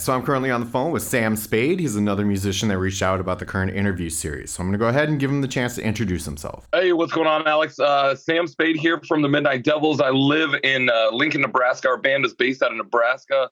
so I'm currently on the phone with Sam Spade. He's another musician that reached out about the current interview series. So I'm going to go ahead and give him the chance to introduce himself. Hey, what's going on, Alex? Uh, Sam Spade here from the Midnight Devils. I live in uh, Lincoln, Nebraska. Our band is based out of Nebraska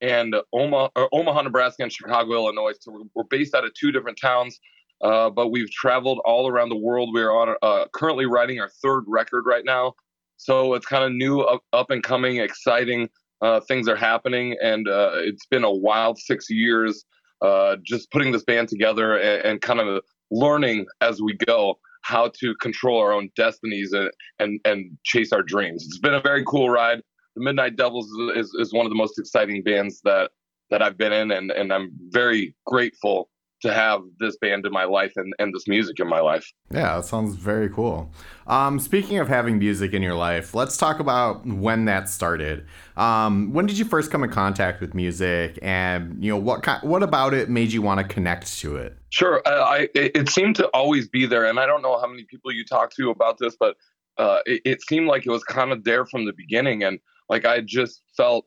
and Omaha, Omaha, Nebraska, and Chicago, Illinois. So we're, we're based out of two different towns, uh, but we've traveled all around the world. We're on uh, currently writing our third record right now. So it's kind of new, up, up and coming, exciting uh, things are happening, and uh, it's been a wild six years uh, just putting this band together and, and, kind of learning as we go how to control our own destinies and, and, and chase our dreams. It's been a very cool ride. The Midnight Devils is, is, one of the most exciting bands that that I've been in, and, and I'm very grateful to have this band in my life and, and this music in my life. Yeah, that sounds very cool. Um, speaking of having music in your life, let's talk about when that started. Um, when did you first come in contact with music, and you know what kind, what about it made you want to connect to it? Sure, uh, I it seemed to always be there, and I don't know how many people you talk to about this, but uh, it, it seemed like it was kind of there from the beginning, and like I just felt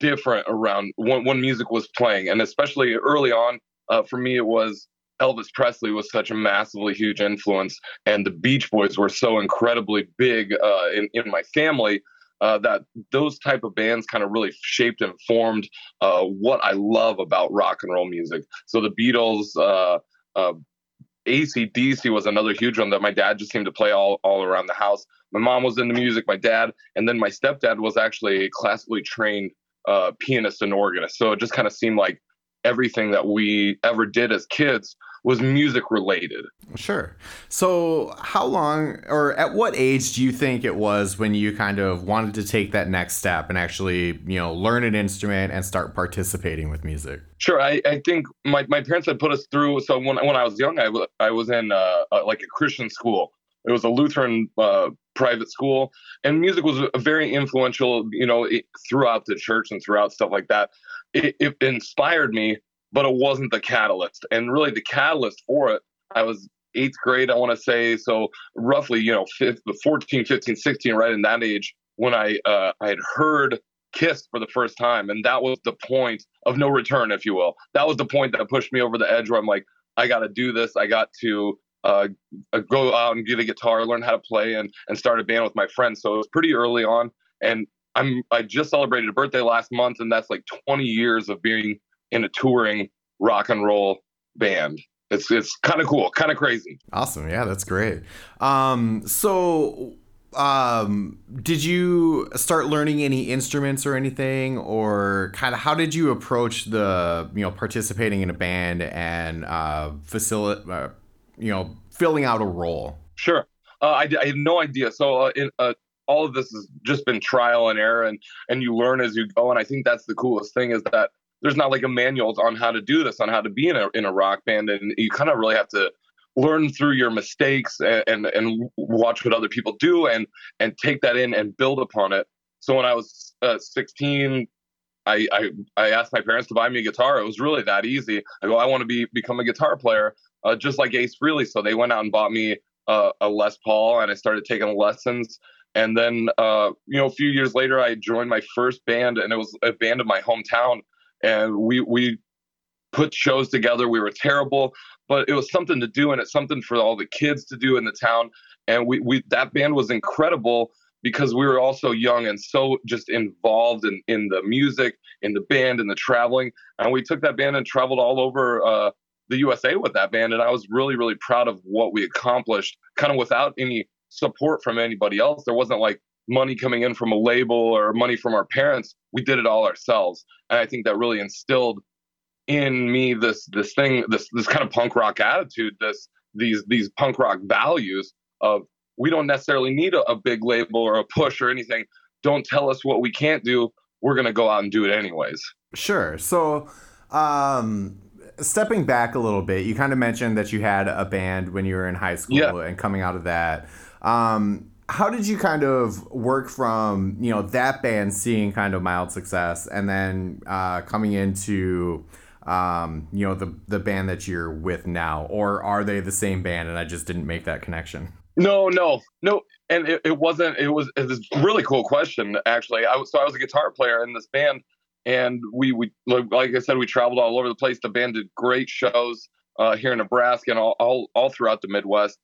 different around when, when music was playing, and especially early on uh, for me, it was Elvis Presley was such a massively huge influence, and the Beach Boys were so incredibly big uh, in in my family. Uh, that those type of bands kind of really shaped and formed uh, what I love about rock and roll music. So the Beatles, uh, uh, AC/DC was another huge one that my dad just seemed to play all, all around the house. My mom was into music, my dad, and then my stepdad was actually a classically trained uh, pianist and organist. So it just kind of seemed like everything that we ever did as kids was music related. Sure. So, how long or at what age do you think it was when you kind of wanted to take that next step and actually, you know, learn an instrument and start participating with music? Sure. I, I think my, my parents had put us through. So, when, when I was young, I, w- I was in uh, uh, like a Christian school. It was a Lutheran uh, private school, and music was very influential, you know, it, throughout the church and throughout stuff like that it, it inspired me, but it wasn't the catalyst. And really, the catalyst for it, I was eighth grade, I want to say. So roughly, you know, 14, 15, 16, right in that age when I uh, I had heard Kiss for the first time, and that was the point of no return, if you will. That was the point that pushed me over the edge, where I'm like, I got to do this. I got to uh, uh, go out and get a guitar, learn how to play, and and start a band with my friends. So it was pretty early on, and I'm I just celebrated a birthday last month, and that's like 20 years of being in a touring rock and roll band. It's it's kind of cool, kind of crazy. Awesome, yeah, that's great. Um, so um did you start learning any instruments or anything or kind of how did you approach the you know participating in a band and uh facilitate uh, you know filling out a role sure uh, I, I had no idea so uh, in, uh, all of this has just been trial and error and and you learn as you go and i think that's the coolest thing is that there's not like a manual on how to do this on how to be in a, in a rock band and you kind of really have to learn through your mistakes and, and, and watch what other people do and and take that in and build upon it so when i was uh, 16 I, I I asked my parents to buy me a guitar. It was really that easy. I go, I want to be become a guitar player, uh, just like Ace Frehley. So they went out and bought me uh, a Les Paul, and I started taking lessons. And then, uh, you know, a few years later, I joined my first band, and it was a band of my hometown. And we we put shows together. We were terrible, but it was something to do, and it's something for all the kids to do in the town. And we we that band was incredible because we were all so young and so just involved in in the music, in the band, in the traveling. And we took that band and traveled all over. Uh, the USA with that band, and I was really, really proud of what we accomplished, kind of without any support from anybody else. There wasn't like money coming in from a label or money from our parents. We did it all ourselves. And I think that really instilled in me this this thing, this this kind of punk rock attitude, this these these punk rock values of we don't necessarily need a, a big label or a push or anything. Don't tell us what we can't do. We're gonna go out and do it anyways. Sure. So um stepping back a little bit, you kind of mentioned that you had a band when you were in high school yeah. and coming out of that. Um, how did you kind of work from you know that band seeing kind of mild success and then uh, coming into um, you know the the band that you're with now, or are they the same band and I just didn't make that connection? No, no, no. And it, it wasn't. It was it was a really cool question actually. I was so I was a guitar player in this band and we we like I said, we traveled all over the place. The band did great shows uh, here in Nebraska and all, all all throughout the Midwest,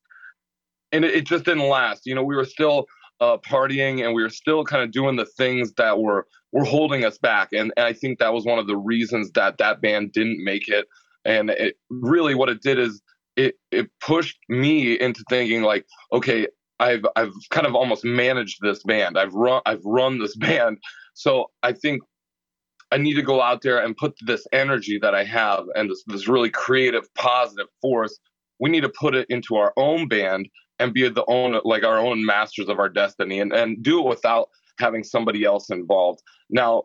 and it, it just didn't last. You know, we were still uh, partying and we were still kind of doing the things that were were holding us back, and, and I think that was one of the reasons that that band didn't make it. And it really what it did is it it pushed me into thinking like, okay, I've I've kind of almost managed this band. I've run I've run this band. So I think I need to go out there and put this energy that I have and this, this really creative, positive force. We need to put it into our own band and be the own, like our own masters of our destiny, and and do it without having somebody else involved. Now,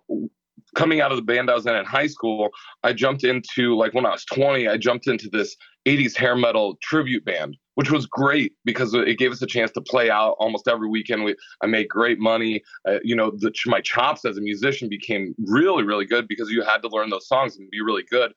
coming out of the band I was in in high school, I jumped into like when I was 20, I jumped into this 80s hair metal tribute band, which was great because it gave us a chance to play out almost every weekend. We, I made great money. Uh, you know, the, my chops as a musician became really, really good because you had to learn those songs and be really good.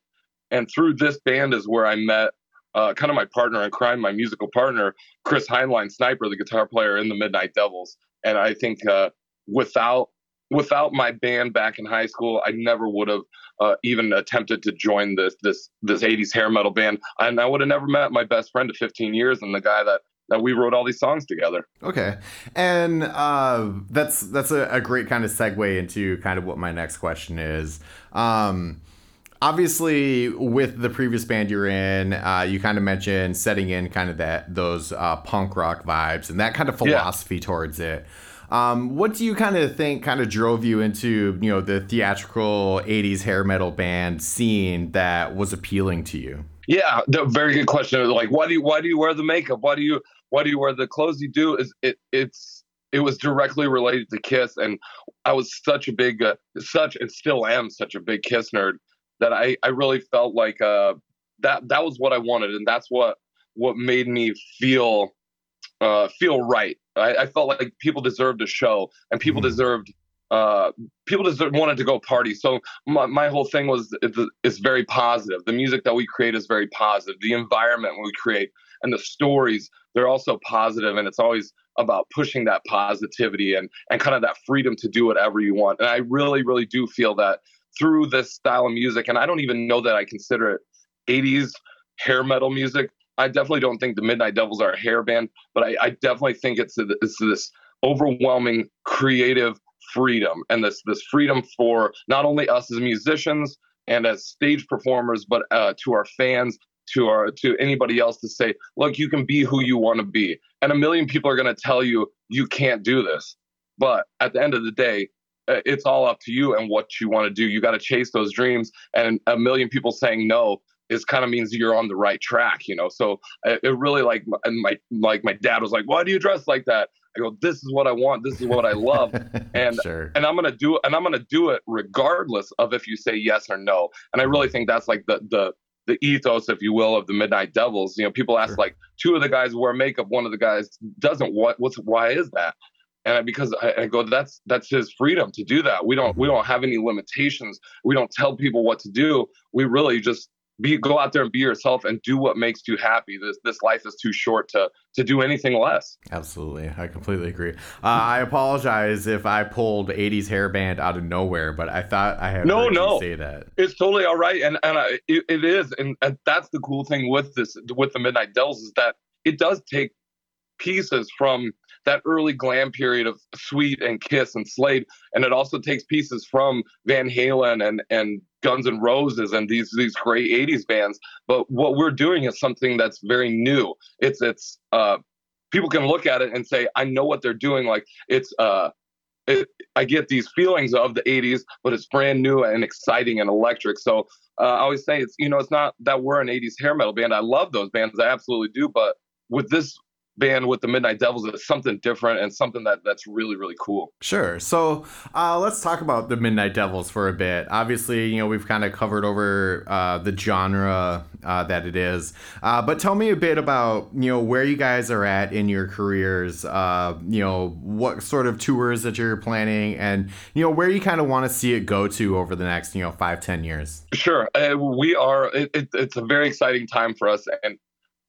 And through this band is where I met uh, kind of my partner in crime, my musical partner, Chris Heinlein Sniper, the guitar player in the Midnight Devils. And I think uh, without without my band back in high school, I never would have uh, even attempted to join this this this 80s hair metal band, and I would have never met my best friend of 15 years and the guy that that we wrote all these songs together. Okay, and uh, that's that's a, a, great kind of segue into kind of what my next question is. Um, obviously, with the previous band you're in, uh, you kind of mentioned setting in kind of that those uh, punk rock vibes and that kind of philosophy yeah. towards it. Um, what do you kind of think kind of drove you into you know the theatrical '80s hair metal band scene that was appealing to you? Yeah, the, very good question. Like, why do you why do you wear the makeup? Why do you why do you wear the clothes you do? Is it it's it was directly related to Kiss, and I was such a big uh, such and still am such a big Kiss nerd that I I really felt like uh that that was what I wanted, and that's what what made me feel uh, feel right. I, I, felt like people deserved a show, and people mm-hmm. deserved uh, people deserved wanted to go party. So my, my whole thing was it's, it's very positive. The music that we create is very positive. The environment we create and the stories they're also positive, and it's always about pushing that positivity and and kind of that freedom to do whatever you want. And I really, really do feel that through this style of music, and I don't even know that I consider it 80s hair metal music. I definitely don't think the Midnight Devils are a hair band, but I, I definitely think it's, a, it's this overwhelming creative freedom and this this freedom for not only us as musicians and as stage performers, but uh, to our fans, to our to anybody else to say, look, you can be who you want to be, and a million people are going to tell you you can't do this, but at the end of the day. Uh, it's all up to you and what you want to do. You got to chase those dreams, and a million people saying no is kind of means you're on the right track, you know. So it really like and my like my dad was like, "Why do you dress like that?" I go, "This is what I want. This is what I love." and sure. and I'm gonna do it, and I'm gonna do it regardless of if you say yes or no. And I really think that's like the the the ethos, if you will, of the Midnight Devils. You know, people ask sure. like, two of the guys wear makeup, one of the guys doesn't. What? What's why is that? And because I, I, go that's that's his freedom to do that we don't we don't have any limitations we don't tell people what to do we really just be go out there and be yourself and do what makes you happy. This this life is too short to to do anything less. Absolutely, I completely agree. Uh, I apologize if I pulled '80s hairband out of nowhere, but I thought I had no no say that. It's totally all right, and and I, it, it is, and, and that's the cool thing with this with the Midnight Devils is that it does take pieces from that early glam period of Sweet and Kiss and Slade, and it also takes pieces from Van Halen and and Guns N' Roses and these these great '80s bands. But what we're doing is something that's very new. It's it's uh, people can look at it and say, I know what they're doing. Like it's uh, it, I get these feelings of the 80s, but it's brand new and exciting and electric. So uh, I always say it's you know it's not that we're an 80s hair metal band. I love those bands, I absolutely do. But with this band with the Midnight Devils is something different and something that that's really really cool. Sure. So uh, let's talk about the Midnight Devils for a bit. Obviously, you know we've kind of covered over uh, the genre uh, that it is, uh, but tell me a bit about you know where you guys are at in your careers. Uh, you know what sort of tours that you're planning, and you know where you kind of want to see it go to over the next you know five ten years. Sure. Uh, we are. It, it, it's a very exciting time for us, and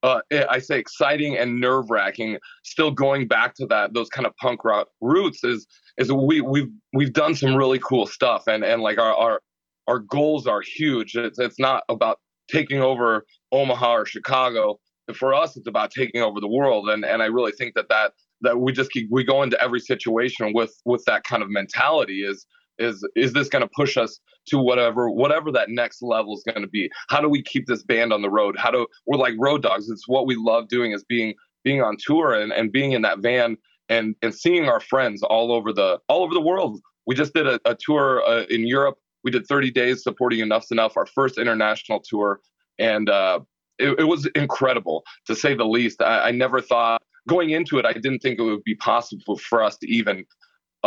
uh, eh, I say exciting and nerve wracking. Still going back to that those kind of punk rock roots is is we we've we've done some really cool stuff and and like our our our goals are huge. It's it's not about taking over Omaha or Chicago. For us, it's about taking over the world, and and I really think that that that we just keep we go into every situation with with that kind of mentality is is is this going to push us to whatever whatever that next level is going to be? How do we keep this band on the road? How do we're like road dogs. It's what we love doing is being being on tour and, and being in that van and and seeing our friends all over the all over the world. We just did a, a tour uh, in europe. We did 30 days supporting enough's enough our first international tour. And uh, it, it, was incredible to say the least. I, I never thought going into it i didn't think it would be possible for us to even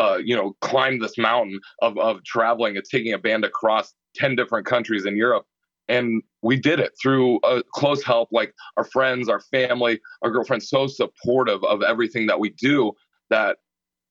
uh, you know, climb this mountain of, of traveling and taking a band across 10 different countries in Europe. And we did it through a close help, like our friends, our family, our girlfriends, so supportive of everything that we do that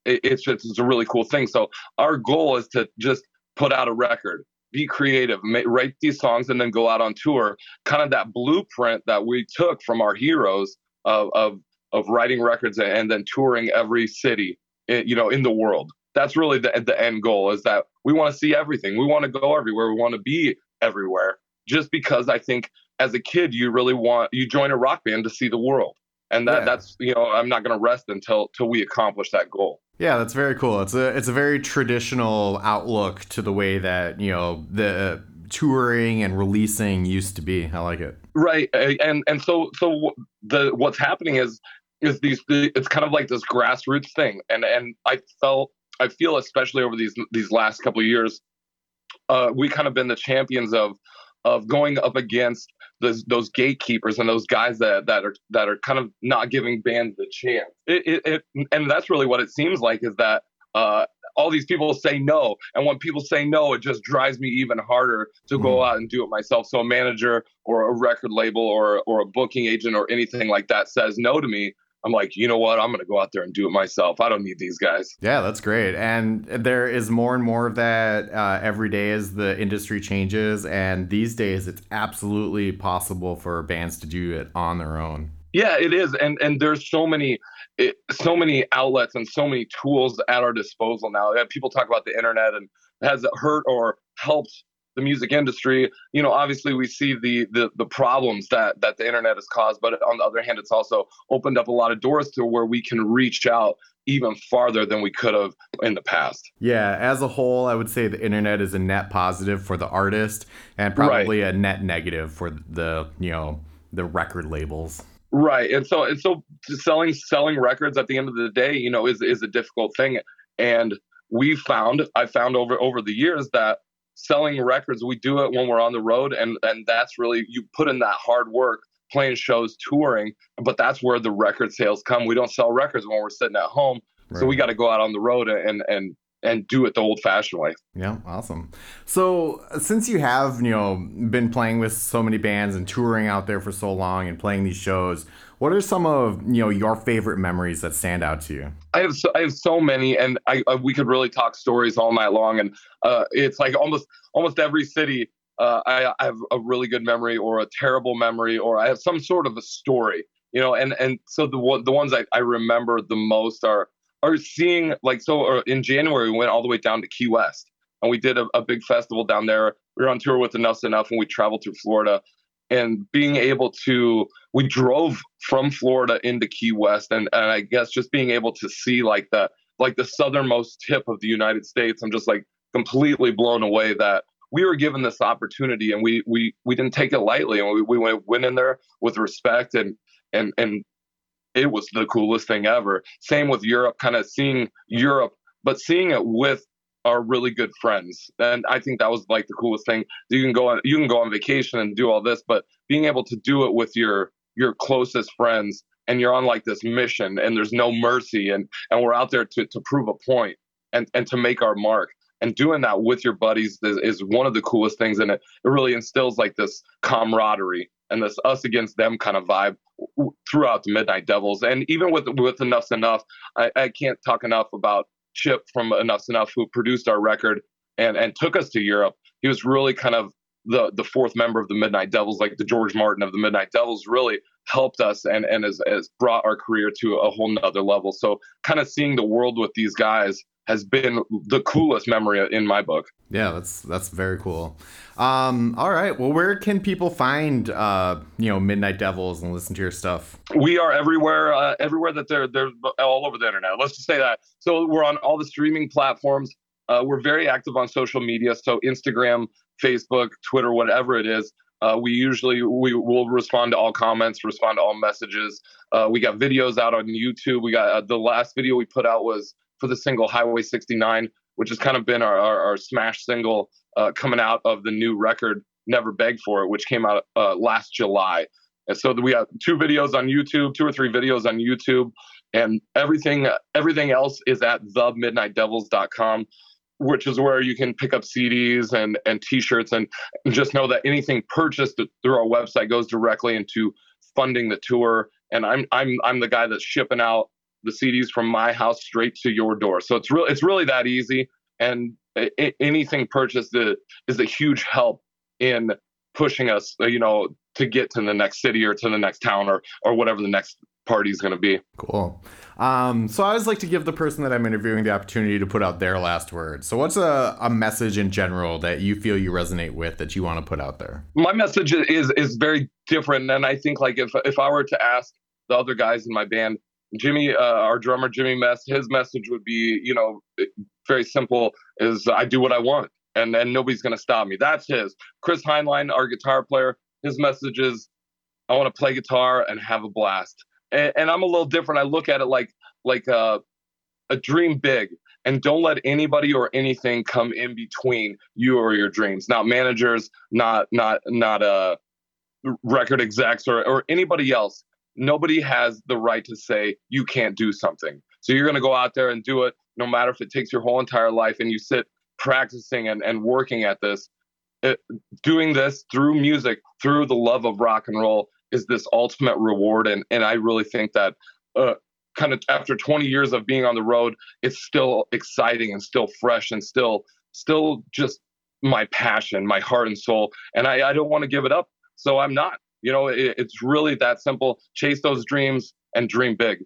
it, it's just it's a really cool thing. So our goal is to just put out a record, be creative, make, write these songs, and then go out on tour. Kind of that blueprint that we took from our heroes of of, of writing records and then touring every city you know, in the world. That's really the the end goal is that we want to see everything. We want to go everywhere. We want to be everywhere. Just because I think as a kid you really want you join a rock band to see the world. And that yeah. that's you know, I'm not going to rest until till we accomplish that goal. Yeah, that's very cool. It's a it's a very traditional outlook to the way that, you know, the uh, touring and releasing used to be. I like it. Right. And and so so the what's happening is is these it's kind of like this grassroots thing and and i felt i feel especially over these these last couple of years uh, we kind of been the champions of of going up against those those gatekeepers and those guys that that are that are kind of not giving bands the chance it, it, it and that's really what it seems like is that uh, all these people say no and when people say no it just drives me even harder to mm. go mm-hmm. out and do it myself so a manager or a record label or or a booking agent or anything like that says no to me I'm like, you know what? I'm going to go out there and do it myself. I don't need these guys. Yeah, that's great. And there is more and more of that uh, every day as the industry changes. And these days, it's absolutely possible for bands to do it on their own. Yeah, it is. And and there's so many it, so many outlets and so many tools at our disposal now. People talk about the internet and has it hurt or helped the music industry you know obviously we see the, the the problems that that the internet has caused but on the other hand it's also opened up a lot of doors to where we can reach out even farther than we could have in the past. Yeah as a whole i would say the internet is a net positive for the artist and probably right. a net negative for the you know the record labels. Right and so and so selling selling records at the end of the day you know is is a difficult thing. And we found i found over over the years that selling records we do it when we're on the road and and that's really you put in that hard work playing shows touring but that's where the record sales come we don't sell records when we're sitting at home right. so we got to go out on the road and and and do it the old fashioned way. Yeah, awesome. So, since you have, you know, been playing with so many bands and touring out there for so long and playing these shows, what are some of you know your favorite memories that stand out to you? I have so, I have so many, and I, I, we could really talk stories all night long. And uh, it's like almost almost every city, uh, I, I, have a really good memory, or a terrible memory, or I have some sort of a story. You know, and and so the the ones I, I remember the most are are seeing like so. Uh, in January, we went all the way down to Key West, and we did a, a big festival down there. We were on tour with Enough's Enough, and we traveled through Florida and being able to we drove from Florida into Key West and, and I guess just being able to see like the like the southernmost tip of the United States I'm just like completely blown away that we were given this opportunity and we we we didn't take it lightly and we, we went, went in there with respect and and and it was the coolest thing ever. Same with Europe kind of seeing Europe but seeing it with are really good friends. And i think that was like the coolest thing. You can go on you can go on vacation and do all this but being able to do it with your your closest friends and you're on like this mission and there's no mercy and and we're out there to to prove a point and and to make our mark. And doing that with your buddies is, is one of the coolest things and it, it really instills like this camaraderie and this us against them kind of vibe throughout the midnight devils. And even with with enough's enough I, I can't talk enough about Chip from Enough's Enough, who produced our record and and took us to Europe. He was really kind of the the fourth member of the Midnight Devils, like the George Martin of the Midnight Devils, really helped us and and has, has brought our career to a whole nother level. So kind of seeing the world with these guys has been the coolest memory in my book. Yeah, that's that's very cool. Um, all right, well, where can people find uh, you know Midnight Devils and listen to your stuff? We are everywhere, uh, everywhere that they're they're all over the internet. Let's just say that. So we're on all the streaming platforms. Uh, we're very active on social media, so Instagram, Facebook, Twitter, whatever it is. Uh, we usually we will respond to all comments, respond to all messages. Uh, we got videos out on YouTube. We got uh, the last video we put out was for the single Highway 69, which has kind of been our, our, our smash single uh, coming out of the new record Never Beg for It, which came out uh, last July. And so we have two videos on YouTube, two or three videos on YouTube, and everything everything else is at themidnightdevils.com which is where you can pick up CDs and and T-shirts, and, and just know that anything purchased through our website goes directly into funding the tour. And I'm I'm I'm the guy that's shipping out the CDs from my house straight to your door. So it's really it's really that easy. And it, anything purchased is a huge help in pushing us, uh, you know, to get to the next city or to the next town or or whatever the next party is going to be. Cool. Um, so I always like to give the person that I'm interviewing the opportunity to put out their last word. So what's a, a message in general that you feel you resonate with that you want to put out there? My message is is very different, and I think like if if I were to ask the other guys in my band, Jimmy, uh, our drummer Jimmy Mess, his message would be, you know, very simple: is I do what I want, and and nobody's gonna stop me. That's his. Chris Heinlein, our guitar player, his message is, I want to play guitar and have a blast and, and I'm a little different. I look at it like like a, a dream big and don't let anybody or anything come in between you or your dreams not managers not not not uh record execs or, or anybody else nobody has the right to say you can't do something. So you're going to go out there and do it no matter if it takes your whole entire life and you sit practicing and, and working at this. It, doing this through music through the love of rock and roll is this ultimate reward. And and I really think that uh, kind of after 20 years of being on the road it's still exciting and still fresh and still still just my passion my heart and soul. And I, I don't want to give it up so I'm not you know it, it's really that simple. Chase those dreams and dream big